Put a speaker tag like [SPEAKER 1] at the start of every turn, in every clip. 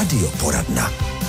[SPEAKER 1] Radioporadna.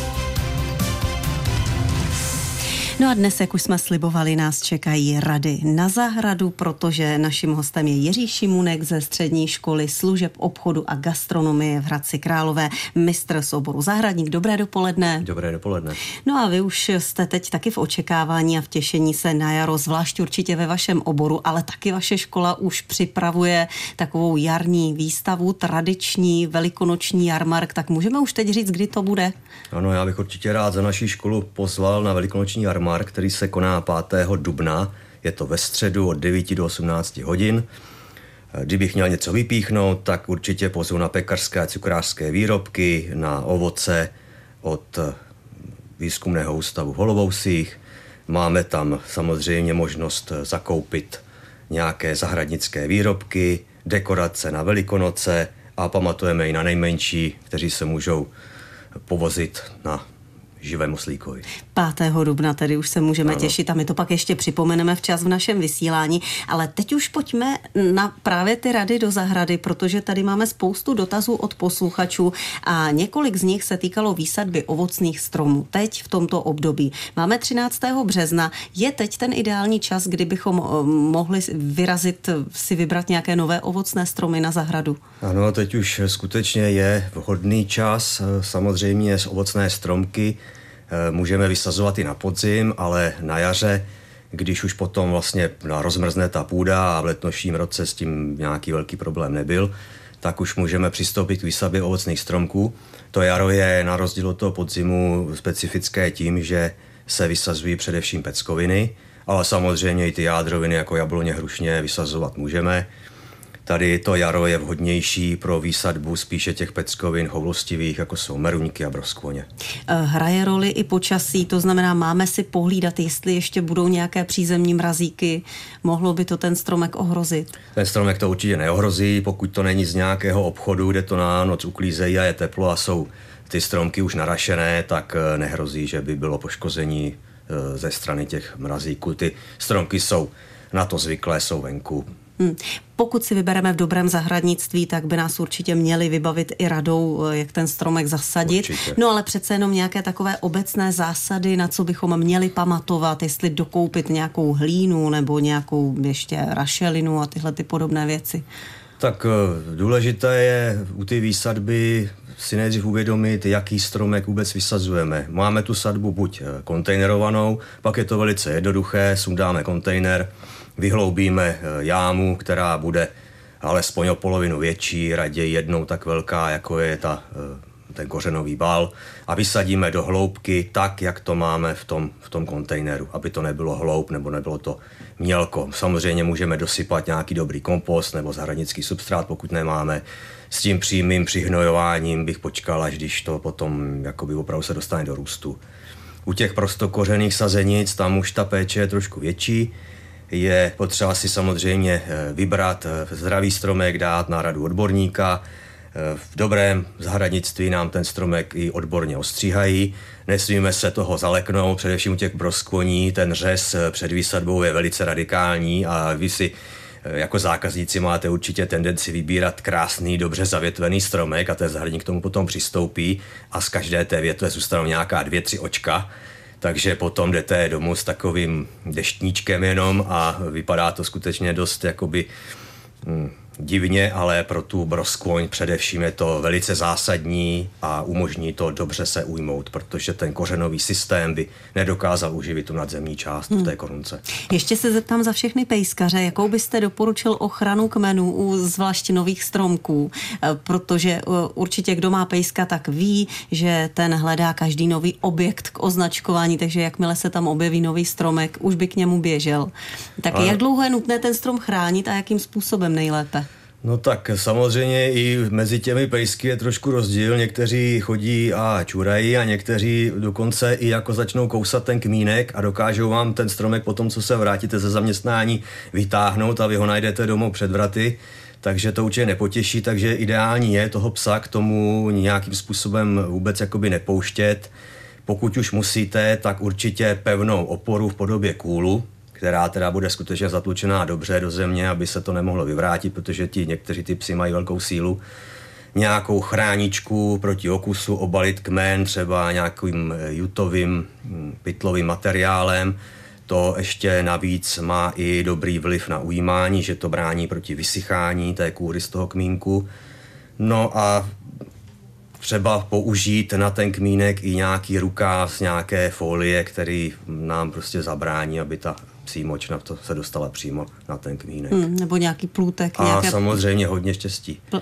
[SPEAKER 2] No a dnes, jak už jsme slibovali, nás čekají rady na zahradu, protože naším hostem je Jiří Šimunek ze střední školy služeb obchodu a gastronomie v Hradci Králové, mistr z oboru zahradník. Dobré dopoledne.
[SPEAKER 3] Dobré dopoledne.
[SPEAKER 2] No a vy už jste teď taky v očekávání a v těšení se na jaro, zvlášť určitě ve vašem oboru, ale taky vaše škola už připravuje takovou jarní výstavu, tradiční velikonoční jarmark, tak můžeme už teď říct, kdy to bude?
[SPEAKER 3] Ano, já bych určitě rád za naší školu pozval na velikonoční jarmark Mark, který se koná 5. dubna. Je to ve středu od 9 do 18 hodin. Kdybych měl něco vypíchnout, tak určitě pozvu na pekařské a cukrářské výrobky, na ovoce od výzkumného ústavu Holovousích. Máme tam samozřejmě možnost zakoupit nějaké zahradnické výrobky, dekorace na Velikonoce a pamatujeme i na nejmenší, kteří se můžou povozit na živém oslíkovi.
[SPEAKER 2] 5. dubna tedy už se můžeme ano. těšit a my to pak ještě připomeneme včas v našem vysílání. Ale teď už pojďme na právě ty rady do zahrady, protože tady máme spoustu dotazů od posluchačů a několik z nich se týkalo výsadby ovocných stromů. Teď v tomto období. Máme 13. března. Je teď ten ideální čas, kdybychom eh, mohli vyrazit, si vybrat nějaké nové ovocné stromy na zahradu?
[SPEAKER 3] Ano, teď už skutečně je vhodný čas. Eh, samozřejmě z ovocné stromky můžeme vysazovat i na podzim, ale na jaře, když už potom vlastně rozmrzne ta půda a v letnoším roce s tím nějaký velký problém nebyl, tak už můžeme přistoupit k výsadbě ovocných stromků. To jaro je na rozdíl od toho podzimu specifické tím, že se vysazují především peckoviny, ale samozřejmě i ty jádroviny jako jabloně, hrušně vysazovat můžeme. Tady to jaro je vhodnější pro výsadbu spíše těch peckovin houlostivých, jako jsou meruňky a broskvoně.
[SPEAKER 2] Eh, hraje roli i počasí, to znamená, máme si pohlídat, jestli ještě budou nějaké přízemní mrazíky, mohlo by to ten stromek ohrozit?
[SPEAKER 3] Ten stromek to určitě neohrozí, pokud to není z nějakého obchodu, kde to na noc uklízejí a je teplo a jsou ty stromky už narašené, tak eh, nehrozí, že by bylo poškození eh, ze strany těch mrazíků. Ty stromky jsou na to zvyklé, jsou venku. Hmm.
[SPEAKER 2] Pokud si vybereme v dobrém zahradnictví, tak by nás určitě měli vybavit i radou, eh, jak ten stromek zasadit. Určitě. No ale přece jenom nějaké takové obecné zásady, na co bychom měli pamatovat, jestli dokoupit nějakou hlínu nebo nějakou ještě rašelinu a tyhle ty podobné věci.
[SPEAKER 3] Tak eh, důležité je u té výsadby si nejdřív uvědomit, jaký stromek vůbec vysazujeme. Máme tu sadbu buď eh, kontejnerovanou, pak je to velice jednoduché, sundáme kontejner, vyhloubíme eh, jámu, která bude alespoň o polovinu větší, raději jednou tak velká, jako je ta, eh, ten kořenový bal a vysadíme do hloubky tak, jak to máme v tom, v tom kontejneru, aby to nebylo hloub nebo nebylo to mělko. Samozřejmě můžeme dosypat nějaký dobrý kompost nebo zahradnický substrát, pokud nemáme. S tím přímým přihnojováním bych počkal, až když to potom jakoby opravdu se dostane do růstu. U těch prostokořených sazenic tam už ta péče je trošku větší, je potřeba si samozřejmě eh, vybrat eh, zdravý stromek, dát na radu odborníka. Eh, v dobrém zahradnictví nám ten stromek i odborně ostříhají. Nesmíme se toho zaleknout, především u těch broskvoní. Ten řez před výsadbou je velice radikální a vy si jako zákazníci máte určitě tendenci vybírat krásný, dobře zavětvený stromek a ten zahradník k tomu potom přistoupí a z každé té větve zůstanou nějaká dvě, tři očka takže potom jdete domů s takovým deštníčkem jenom a vypadá to skutečně dost jakoby hm, divně, ale pro tu broskvoň především je to velice zásadní a umožní to dobře se ujmout, protože ten kořenový systém by nedokázal uživit tu nadzemní část hmm. v té korunce.
[SPEAKER 2] Ještě se zeptám za všechny pejskaře, jakou byste doporučil ochranu kmenů u zvlášť nových stromků, eh, protože eh, určitě kdo má pejska, tak ví, že ten hledá každý nový objekt k označkování, takže jakmile se tam objeví nový stromek, už by k němu běžel. Tak Ale... jak dlouho je nutné ten strom chránit a jakým způsobem nejlépe?
[SPEAKER 3] No tak samozřejmě i mezi těmi pejsky je trošku rozdíl. Někteří chodí a čurají a někteří dokonce i jako začnou kousat ten kmínek a dokážou vám ten stromek potom, co se vrátíte ze zaměstnání, vytáhnout a vy ho najdete domů před vraty takže to určitě nepotěší, takže ideální je toho psa k tomu nějakým způsobem vůbec jakoby nepouštět. Pokud už musíte, tak určitě pevnou oporu v podobě kůlu, která teda bude skutečně zatlučená dobře do země, aby se to nemohlo vyvrátit, protože ti někteří ty psy mají velkou sílu. nějakou chráničku proti okusu, obalit kmen třeba nějakým eh, jutovým hm, pytlovým materiálem. To ještě navíc má i dobrý vliv na ujímání, že to brání proti vysychání té kůry z toho kmínku. No a třeba použít na ten kmínek i nějaký rukáv z nějaké folie, který nám prostě zabrání, aby ta přímočna to se dostala přímo na ten kmínek.
[SPEAKER 2] Hmm, nebo nějaký plůtek.
[SPEAKER 3] A
[SPEAKER 2] nějaké...
[SPEAKER 3] samozřejmě hodně štěstí.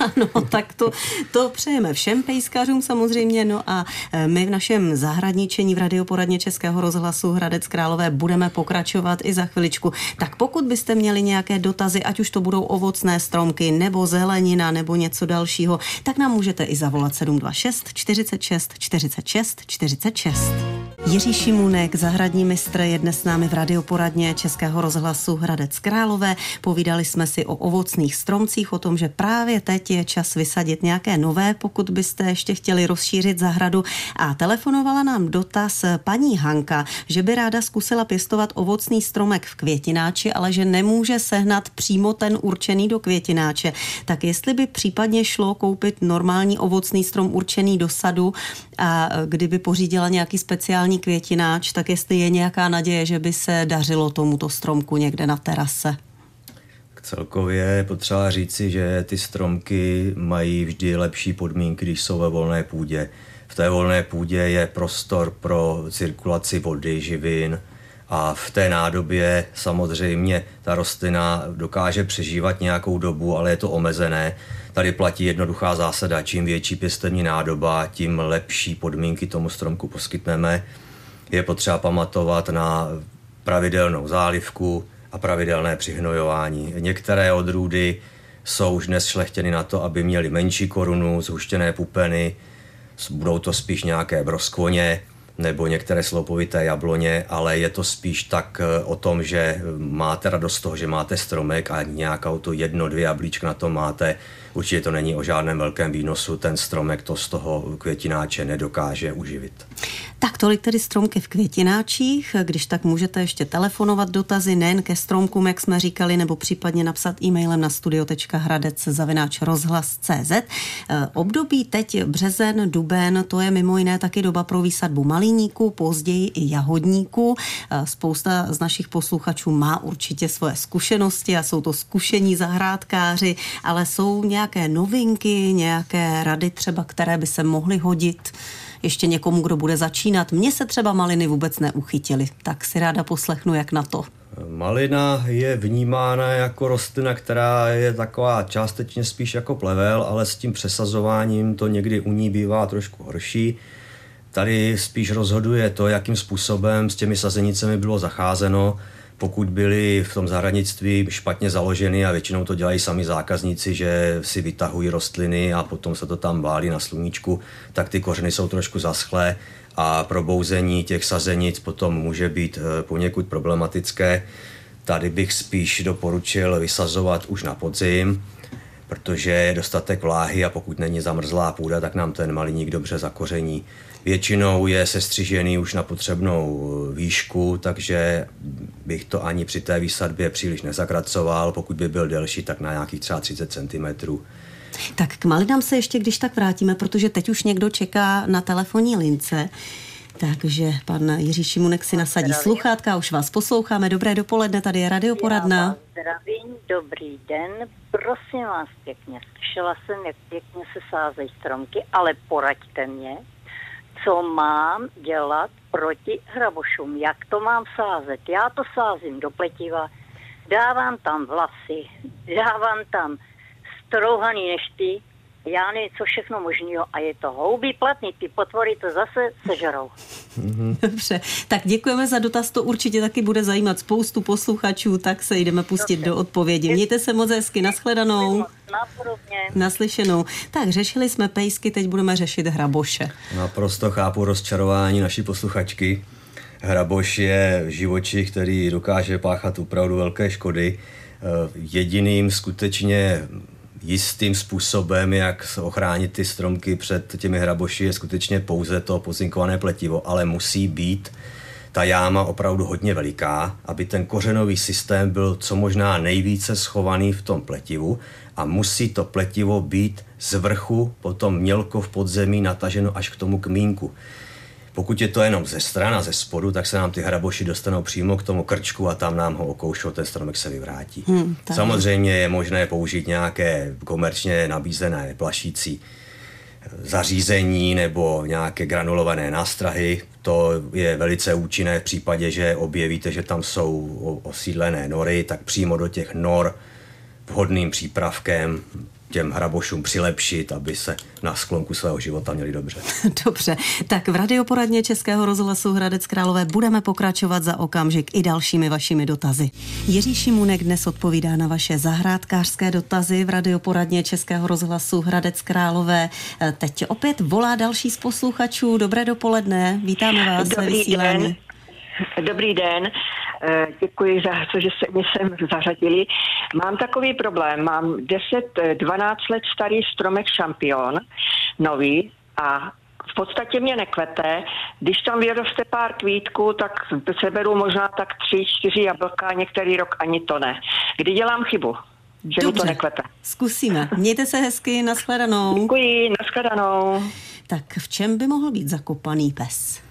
[SPEAKER 2] Ano, tak to, to přejeme všem pejskařům samozřejmě. No a e, my v našem zahradničení v radioporadně Českého rozhlasu Hradec Králové budeme pokračovat i za chviličku. Tak pokud byste měli nějaké dotazy, ať už to budou ovocné stromky, nebo zelenina, nebo něco dalšího, tak nám můžete i zavolat 726 46 46 46. Jiří Šimunek, zahradní mistr, je dnes s námi v radioporadně Českého rozhlasu Hradec Králové. Povídali jsme si o ovocných stromcích, o tom, že právě teď je čas vysadit nějaké nové, pokud byste ještě chtěli rozšířit zahradu. A telefonovala nám dotaz paní Hanka, že by ráda zkusila pěstovat ovocný stromek v květináči, ale že nemůže sehnat přímo ten určený do květináče. Tak jestli by případně šlo koupit normální ovocný strom určený do sadu a kdyby pořídila nějaký speciální květináč, tak jestli je nějaká naděje, že by se dařilo tomuto stromku někde na terase.
[SPEAKER 3] Celkově je potřeba říci, že ty stromky mají vždy lepší podmínky, když jsou ve volné půdě. V té volné půdě je prostor pro cirkulaci vody, živin a v té nádobě samozřejmě ta rostlina dokáže přežívat nějakou dobu, ale je to omezené. Tady platí jednoduchá zásada, čím větší pěstevní nádoba, tím lepší podmínky tomu stromku poskytneme. Je potřeba pamatovat na pravidelnou zálivku, a pravidelné přihnojování. Některé odrůdy jsou už dnes šlechtěny na to, aby měly menší korunu, zhuštěné pupeny, budou to spíš nějaké broskvoně nebo některé sloupovité jabloně, ale je to spíš tak eh, o tom, že máte radost z toho, že máte stromek a nějakou to jedno, dvě jablíčka na to máte. Určitě to není o žádném velkém výnosu, ten stromek to z toho květináče nedokáže uživit.
[SPEAKER 2] Tak tolik tedy stromky v květináčích. Když tak můžete ještě telefonovat dotazy nejen ke stromkům, jak jsme říkali, nebo případně napsat e-mailem na studio.hradec rozhlas.cz. Eh, období teď březen, duben, to je mimo jiné taky doba pro výsadbu malíníků, později i jahodníků. Spousta z našich posluchačů má určitě svoje zkušenosti a jsou to zkušení zahrádkáři, ale jsou nějaké novinky, nějaké rady třeba, které by se mohly hodit ještě někomu, kdo bude začínat. Mně se třeba maliny vůbec neuchytily, tak si ráda poslechnu, jak na to.
[SPEAKER 3] Malina je vnímána jako rostlina, která je taková částečně spíš jako plevel, ale s tím přesazováním to někdy u ní bývá trošku horší. Tady spíš rozhoduje to, jakým způsobem s těmi sazenicemi bylo zacházeno pokud byly v tom zahradnictví špatně založeny a většinou to dělají sami zákazníci, že si vytahují rostliny a potom se to tam válí na sluníčku, tak ty kořeny jsou trošku zaschlé a probouzení těch sazenic potom může být eh, poněkud problematické. Tady bych spíš doporučil vysazovat už na podzim, protože je dostatek vláhy a pokud není zamrzlá půda, tak nám ten maliník dobře zakoření. Většinou je sestřižený už na potřebnou výšku, takže bych to ani při té výsadbě příliš nezakracoval. Pokud by byl delší, tak na nějakých třeba 30 cm.
[SPEAKER 2] Tak k malinám se ještě když tak vrátíme, protože teď už někdo čeká na telefonní lince. Takže pan Jiří Šimunek si nasadí zdravím. sluchátka, už vás posloucháme. Dobré dopoledne, tady je radioporadna.
[SPEAKER 1] Zdravím, dobrý den. Prosím vás pěkně, slyšela jsem, jak pěkně se sázejí stromky, ale poraďte mě, co mám dělat proti hrabošům, jak to mám sázet. Já to sázím do pletiva, dávám tam vlasy, dávám tam strouhaný nešty, já nevím, co všechno možného a je to houbí platný, ty potvory to zase sežerou.
[SPEAKER 2] Mhm. Dobře, tak děkujeme za dotaz, to určitě taky bude zajímat spoustu posluchačů, tak se jdeme pustit Dobře. do odpovědi. Mějte se moc hezky, nashledanou. Naslyšenou. Tak řešili jsme pejsky, teď budeme řešit hraboše.
[SPEAKER 3] Naprosto chápu rozčarování naší posluchačky. Hraboš je živočich, který dokáže páchat opravdu velké škody. Eh, jediným skutečně jistým způsobem, jak ochránit ty stromky před těmi hraboši, je skutečně pouze to pozinkované pletivo, ale musí být ta jáma opravdu hodně veliká, aby ten kořenový systém byl co možná nejvíce schovaný v tom pletivu a musí to pletivo být z vrchu, potom mělko v podzemí nataženo až k tomu kmínku. Pokud je to jenom ze strana, ze spodu, tak se nám ty hraboši dostanou přímo k tomu krčku a tam nám ho okoušou, ten stromek se vyvrátí. Hmm, Samozřejmě je možné použít nějaké komerčně nabízené plašící zařízení nebo nějaké granulované nástrahy. To je velice účinné v případě, že objevíte, že tam jsou osídlené nory, tak přímo do těch nor vhodným přípravkem těm hrabošům přilepšit, aby se na sklonku svého života měli dobře.
[SPEAKER 2] Dobře, tak v radioporadně Českého rozhlasu Hradec Králové budeme pokračovat za okamžik i dalšími vašimi dotazy. Jiří Šimunek dnes odpovídá na vaše zahrádkářské dotazy v radioporadně Českého rozhlasu Hradec Králové. E, teď opět volá další z posluchačů. Dobré dopoledne, vítáme vás Dobrý ve vysílání.
[SPEAKER 4] Den. Dobrý den, eh, děkuji za to, že se mi sem zařadili. Mám takový problém, mám 10-12 let starý stromek šampion, nový, a v podstatě mě nekvete. Když tam vyroste pár kvítků, tak seberu možná tak tři, čtyři jablka, některý rok ani to ne. Kdy dělám chybu? Že Dobře, mi to nekvete.
[SPEAKER 2] zkusíme. Mějte se hezky, nashledanou.
[SPEAKER 4] Děkuji, nashledanou.
[SPEAKER 2] Tak v čem by mohl být zakopaný pes?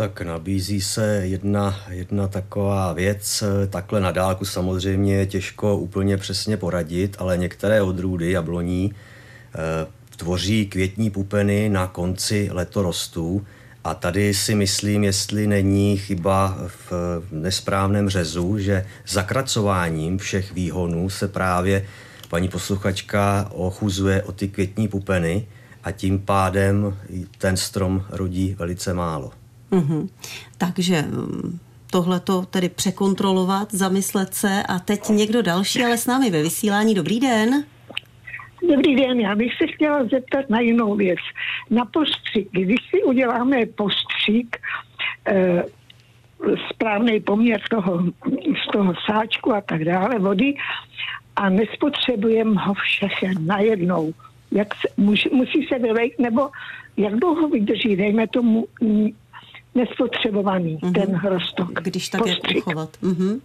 [SPEAKER 3] Tak nabízí se jedna, jedna taková věc, takhle na dálku samozřejmě je těžko úplně přesně poradit, ale některé odrůdy jabloní e, tvoří květní pupeny na konci letorostů a tady si myslím, jestli není chyba v nesprávném řezu, že zakracováním všech výhonů se právě paní posluchačka ochuzuje o ty květní pupeny a tím pádem ten strom rodí velice málo.
[SPEAKER 2] Mm-hmm. Takže mm, tohle to tedy překontrolovat, zamyslet se a teď někdo další, ale s námi ve vysílání. Dobrý den.
[SPEAKER 5] Dobrý den, já bych se chtěla zeptat na jinou věc. Na postřik, když si uděláme postřik, e, správný poměr toho, z toho sáčku a tak dále, vody, a nespotřebujeme ho všechen najednou. Jak se, musí, musí se vylejt, nebo jak dlouho vydrží, dejme tomu nespotřebovaný, mm-hmm. ten hrostok.
[SPEAKER 2] Když tak je uchovat. Mm-hmm.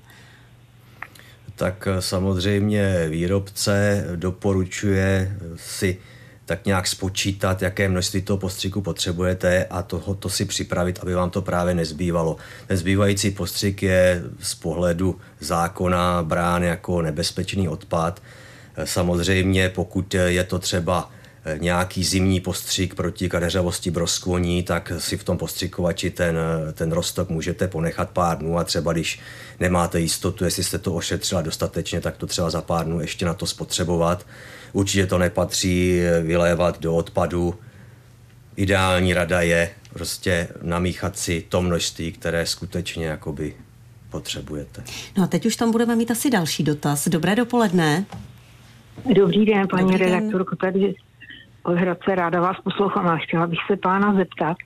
[SPEAKER 3] Tak eh, samozřejmě výrobce doporučuje si tak nějak spočítat, jaké množství toho postřiku potřebujete a toho, to si připravit, aby vám to právě nezbývalo. Ten zbývající postřik je z pohledu zákona brán jako nebezpečný odpad. Eh, samozřejmě, pokud je to třeba nějaký zimní postřik proti kadeřavosti broskvoní, tak si v tom postřikovači ten, ten rostok můžete ponechat pár dnů a třeba když nemáte jistotu, jestli jste to ošetřila dostatečně, tak to třeba za pár dnů ještě na to spotřebovat. Určitě to nepatří vylévat do odpadu. Ideální rada je prostě namíchat si to množství, které skutečně jakoby potřebujete.
[SPEAKER 2] No a teď už tam budeme mít asi další dotaz. Dobré dopoledne.
[SPEAKER 4] Dobrý den, paní Dobrý redaktorko. Tady Hradce ráda vás poslouchám a chtěla bych se pána zeptat.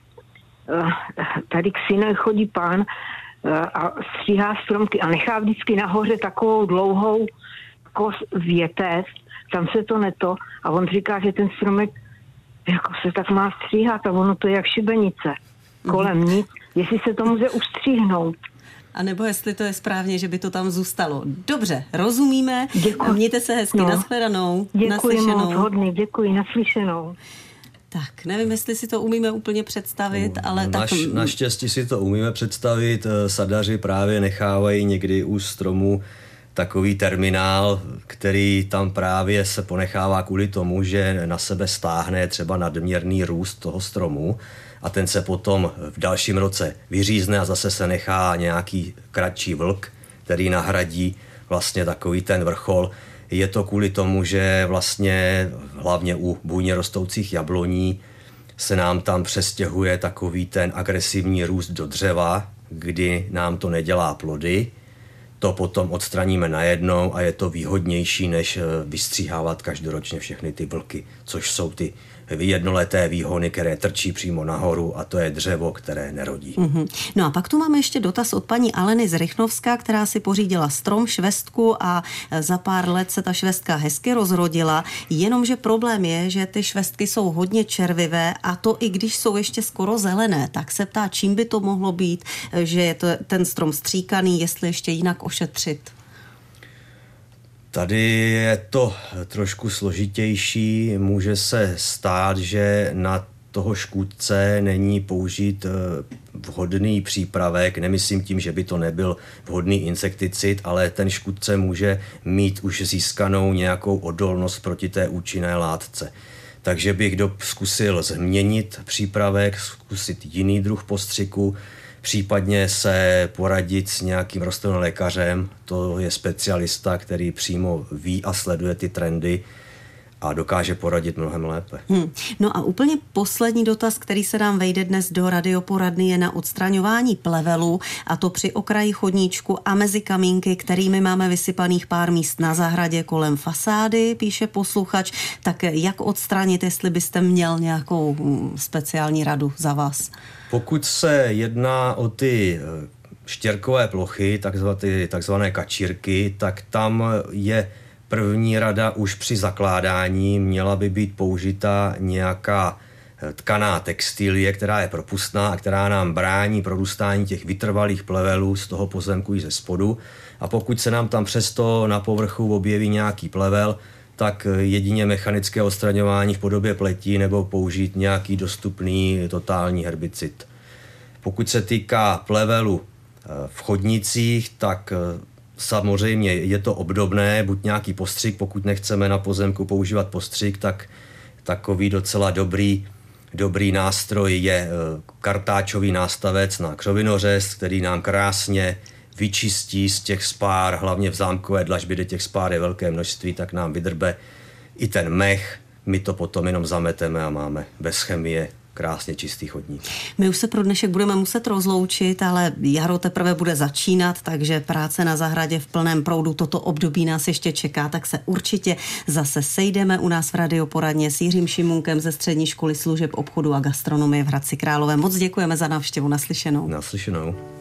[SPEAKER 4] Eh, tady k syne chodí pán eh, a stříhá stromky a nechá vždycky nahoře takovou dlouhou kos větev, tam se to neto a on říká, že ten stromek jako se tak má stříhat a ono to je jak šibenice. Kolem mm. nic, jestli se to může ustříhnout.
[SPEAKER 2] A nebo jestli to je správně, že by to tam zůstalo. Dobře, rozumíme. Děkuji. Mějte se hezky, no. nashledanou.
[SPEAKER 4] Děkuji moc, hodně, děkuji, naslyšenou.
[SPEAKER 2] Tak, nevím, jestli si to umíme úplně představit, no, ale
[SPEAKER 3] Naš,
[SPEAKER 2] tak...
[SPEAKER 3] Naštěstí si to umíme představit. Eh, sadaři právě nechávají někdy u stromu takový terminál, který tam právě se ponechává kvůli tomu, že na sebe stáhne třeba nadměrný růst toho stromu a ten se potom v dalším roce vyřízne a zase se nechá nějaký kratší vlk, který nahradí vlastně takový ten vrchol. Je to kvůli tomu, že vlastně hlavně u bujně rostoucích jabloní se nám tam přestěhuje takový ten agresivní růst do dřeva, kdy nám to nedělá plody. To potom odstraníme najednou a je to výhodnější, než eh, vystříhávat každoročně všechny ty vlky, což jsou ty jednoleté výhony, které trčí přímo nahoru a to je dřevo, které nerodí. Mm-hmm.
[SPEAKER 2] No a pak tu máme ještě dotaz od paní Aleny z Rychnovska, která si pořídila strom, švestku a za pár let se ta švestka hezky rozrodila, jenomže problém je, že ty švestky jsou hodně červivé a to i když jsou ještě skoro zelené, tak se ptá, čím by to mohlo být, že je to ten strom stříkaný, jestli ještě jinak ošetřit.
[SPEAKER 3] Tady je to trošku složitější. Může se stát, že na toho škůdce není použít eh, vhodný přípravek, nemyslím tím, že by to nebyl vhodný insekticid, ale ten škůdce může mít už získanou nějakou odolnost proti té účinné látce. Takže bych zkusil změnit přípravek, zkusit jiný druh postřiku, případně se poradit s nějakým rostlinným lékařem, to je specialista, který přímo ví a sleduje ty trendy, a dokáže poradit mnohem lépe. Hmm.
[SPEAKER 2] No a úplně poslední dotaz, který se nám vejde dnes do radioporadny, je na odstraňování plevelu a to při okraji chodníčku a mezi kamínky, kterými máme vysypaných pár míst na zahradě kolem fasády, píše posluchač. Tak jak odstranit, jestli byste měl nějakou hm, speciální radu za vás?
[SPEAKER 3] Pokud se jedná o ty eh, štěrkové plochy, takzvané, takzvané kačírky, tak tam je První rada už při zakládání měla by být použita nějaká eh, tkaná textilie, která je propustná a která nám brání prorůstání těch vytrvalých plevelů z toho pozemku i ze spodu. A pokud se nám tam přesto na povrchu objeví nějaký plevel, tak eh, jedině mechanické odstraňování v podobě pletí nebo použít nějaký dostupný totální herbicid. Pokud se týká plevelu eh, v chodnicích, tak Samozřejmě je to obdobné, buď nějaký postřik, pokud nechceme na pozemku používat postřik, tak takový docela dobrý, dobrý nástroj je eh, kartáčový nástavec na křovinořez, který nám krásně vyčistí z těch spár, hlavně v zámkové dlažbě, kde těch spár je velké množství, tak nám vydrbe i ten mech, my to potom jenom zameteme a máme bez chemie krásně čistý chodník.
[SPEAKER 2] My už se pro dnešek budeme muset rozloučit, ale jaro teprve bude začínat, takže práce na zahradě v plném proudu toto období nás ještě čeká, tak se určitě zase sejdeme u nás v radioporadně s Jiřím Šimunkem ze Střední školy služeb obchodu a gastronomie v Hradci Králové. Moc děkujeme za návštěvu naslyšenou.
[SPEAKER 3] Naslyšenou.